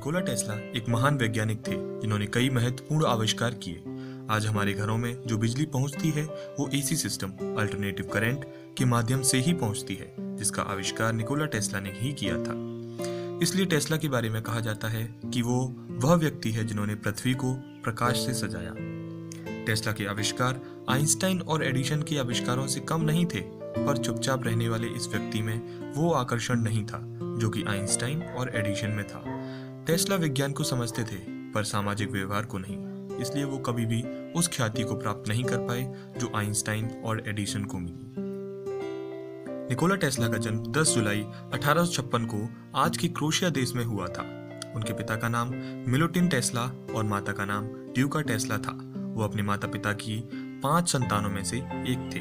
Nikola Tesla एक महान वैज्ञानिक थे, जिन्होंने कई महत्वपूर्ण आविष्कार किए। आज हमारे घरों में जो बिजली पहुँचती है, वो एसी सिस्टम, अल्टरनेटिव करंट के माध्यम से ही पहुँचती है, जिसका आविष्कार निकोला टेस्ला ने ही किया था। इसलिए टेस्ला के बारे में कहा जाता है कि वो वह व्यक्ति है जिन्होंने पृथ्वी को प्रकाश से सजाया। टेस्ला के आविष्कार आइंस्टाइन और एडिशन के आविष्कारों से कम नहीं थे, पर चुपचाप रहने वाले इस व्यक्ति में वो आकर्षण नहीं था, जो कि आइंस्टाइन और एडिशन में था। टेस्ला विज्ञान को समझते थे, पर सामाजिक व्यवहार को नहीं। इसलिए वो कभी भी उस ख्याति को प्राप्त नहीं कर पाए, जो आइंस्टाइन और एडिशन को मिली। निकोला टेस्ला का जन्म 10 जुलाई अठारह सौ छप्पन को आज के क्रोशिया देश में हुआ था। उनके पिता का नाम मिलोटिन टेस्ला और माता का नाम ड्यूका टेस्ला था। वो अपने माता पिता की पाँच संतानों में से एक थे।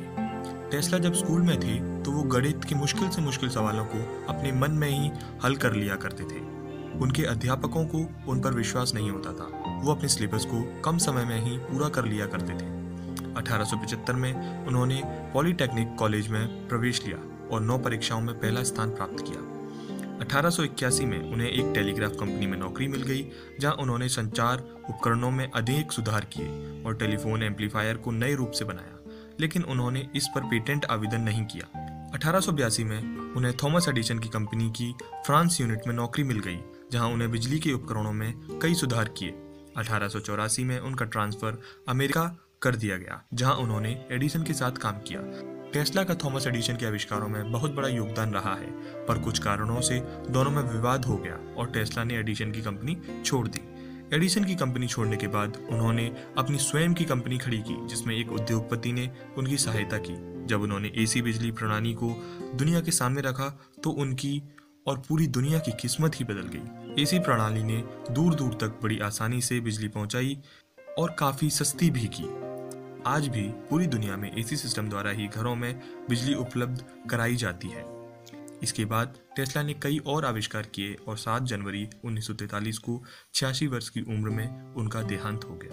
टेस्ला जब स्कूल में थे तो वो गणित के मुश्किल से मुश्किल सवालों को अपने मन में ही हल कर लिया करते थे। उनके अध्यापकों को उन पर विश्वास नहीं होता था। वो अपने सिलेबस को कम समय में ही पूरा कर लिया करते थे। 1875 में उन्होंने पॉलीटेक्निक कॉलेज में प्रवेश लिया और नौ परीक्षाओं में पहला स्थान प्राप्त किया। 1881 में उन्हें एक टेलीग्राफ कंपनी में नौकरी मिल गई, जहाँ उन्होंने संचार उपकरणों में अधिक सुधार किए और टेलीफोन एम्पलीफायर को नए रूप से बनाया, लेकिन उन्होंने इस पर पेटेंट आवेदन नहीं किया। अठारह सौ बयासी में उन्हें थॉमस एडिशन की कंपनी की फ्रांस यूनिट में नौकरी मिल गई जहाँ उन्हें बिजली के उपकरणों में कई सुधार किए। अठारह सौ चौरासी में उनका ट्रांसफ़र अमेरिका कर दिया गया, जहाँ उन्होंने एडिसन के साथ काम किया। टेस्ला का थॉमस एडिशन के आविष्कारों में बहुत बड़ा योगदान रहा है, पर कुछ कारणों से दोनों में विवाद हो गया और टेस्ला ने एडिशन की कंपनी छोड़ दी। एडिसन की कंपनी छोड़ने के बाद उन्होंने अपनी स्वयं की कंपनी खड़ी की, जिसमें एक उद्योगपति ने उनकी सहायता की। जब उन्होंने एसी बिजली प्रणाली को दुनिया के सामने रखा तो उनकी और पूरी दुनिया की किस्मत ही बदल गई। एसी प्रणाली ने दूर दूर तक बड़ी आसानी से बिजली पहुंचाई और काफ़ी सस्ती भी की। आज भी पूरी दुनिया में एसी सिस्टम द्वारा ही घरों में बिजली उपलब्ध कराई जाती है। इसके बाद टेस्ला ने कई और आविष्कार किए और 7 जनवरी 1943 को छियासी वर्ष की उम्र में उनका देहांत हो गया।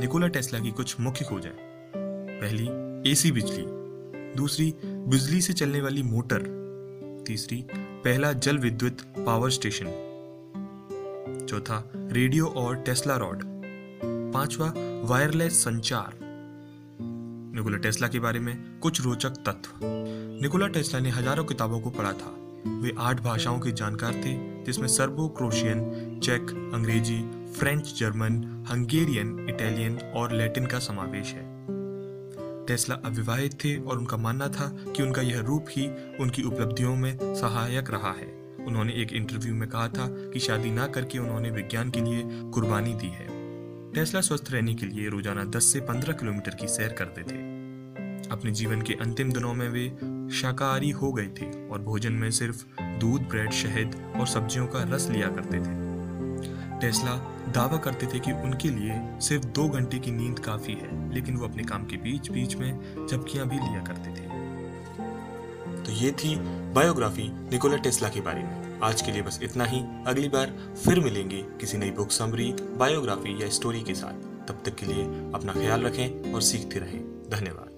निकोला टेस्ला की कुछ मुख्य खोजें। पहली, एसी बिजली। दूसरी, बिजली से चलने वाली मोटर। तीसरी पहला जल विद्युत पावर स्टेशन चौथा रेडियो और टेस्ला रॉड पांचवा वायरलेस संचार. निकोला टेस्ला के बारे में कुछ रोचक तत्व. निकोला टेस्ला ने हज़ारों किताबों को पढ़ा था। वे आठ भाषाओं के जानकार थे, जिसमें सर्बो क्रोशियन चेक, अंग्रेज़ी, फ्रेंच, जर्मन, हंगेरियन, इटालियन और लैटिन का समावेश है। टेस्ला अविवाहित थे और उनका मानना था कि उनका यह रूप ही उनकी उपलब्धियों में सहायक रहा है। उन्होंने एक इंटरव्यू में कहा था कि शादी ना करके उन्होंने विज्ञान के लिए कुर्बानी दी है। टेस्ला स्वस्थ रहने के लिए रोज़ाना 10 से 15 किलोमीटर की सैर करते थे। अपने जीवन के अंतिम दिनों में वे शाकाहारी हो गए थे और भोजन में सिर्फ़ दूध, ब्रेड, शहद और सब्जियों का रस लिया करते थे। टेस्ला दावा करते थे कि उनके लिए सिर्फ़ दो घंटे की नींद काफ़ी है, लेकिन वो अपने काम के बीच बीच में झपकियाँ भी लिया करते थे। तो ये थी बायोग्राफी निकोला टेस्ला के बारे में। आज के लिए बस इतना ही। अगली बार फिर मिलेंगे किसी नई बुक समरी, बायोग्राफी या स्टोरी के साथ। तब तक के लिए अपना ख्याल रखें और सीखते रहें। धन्यवाद।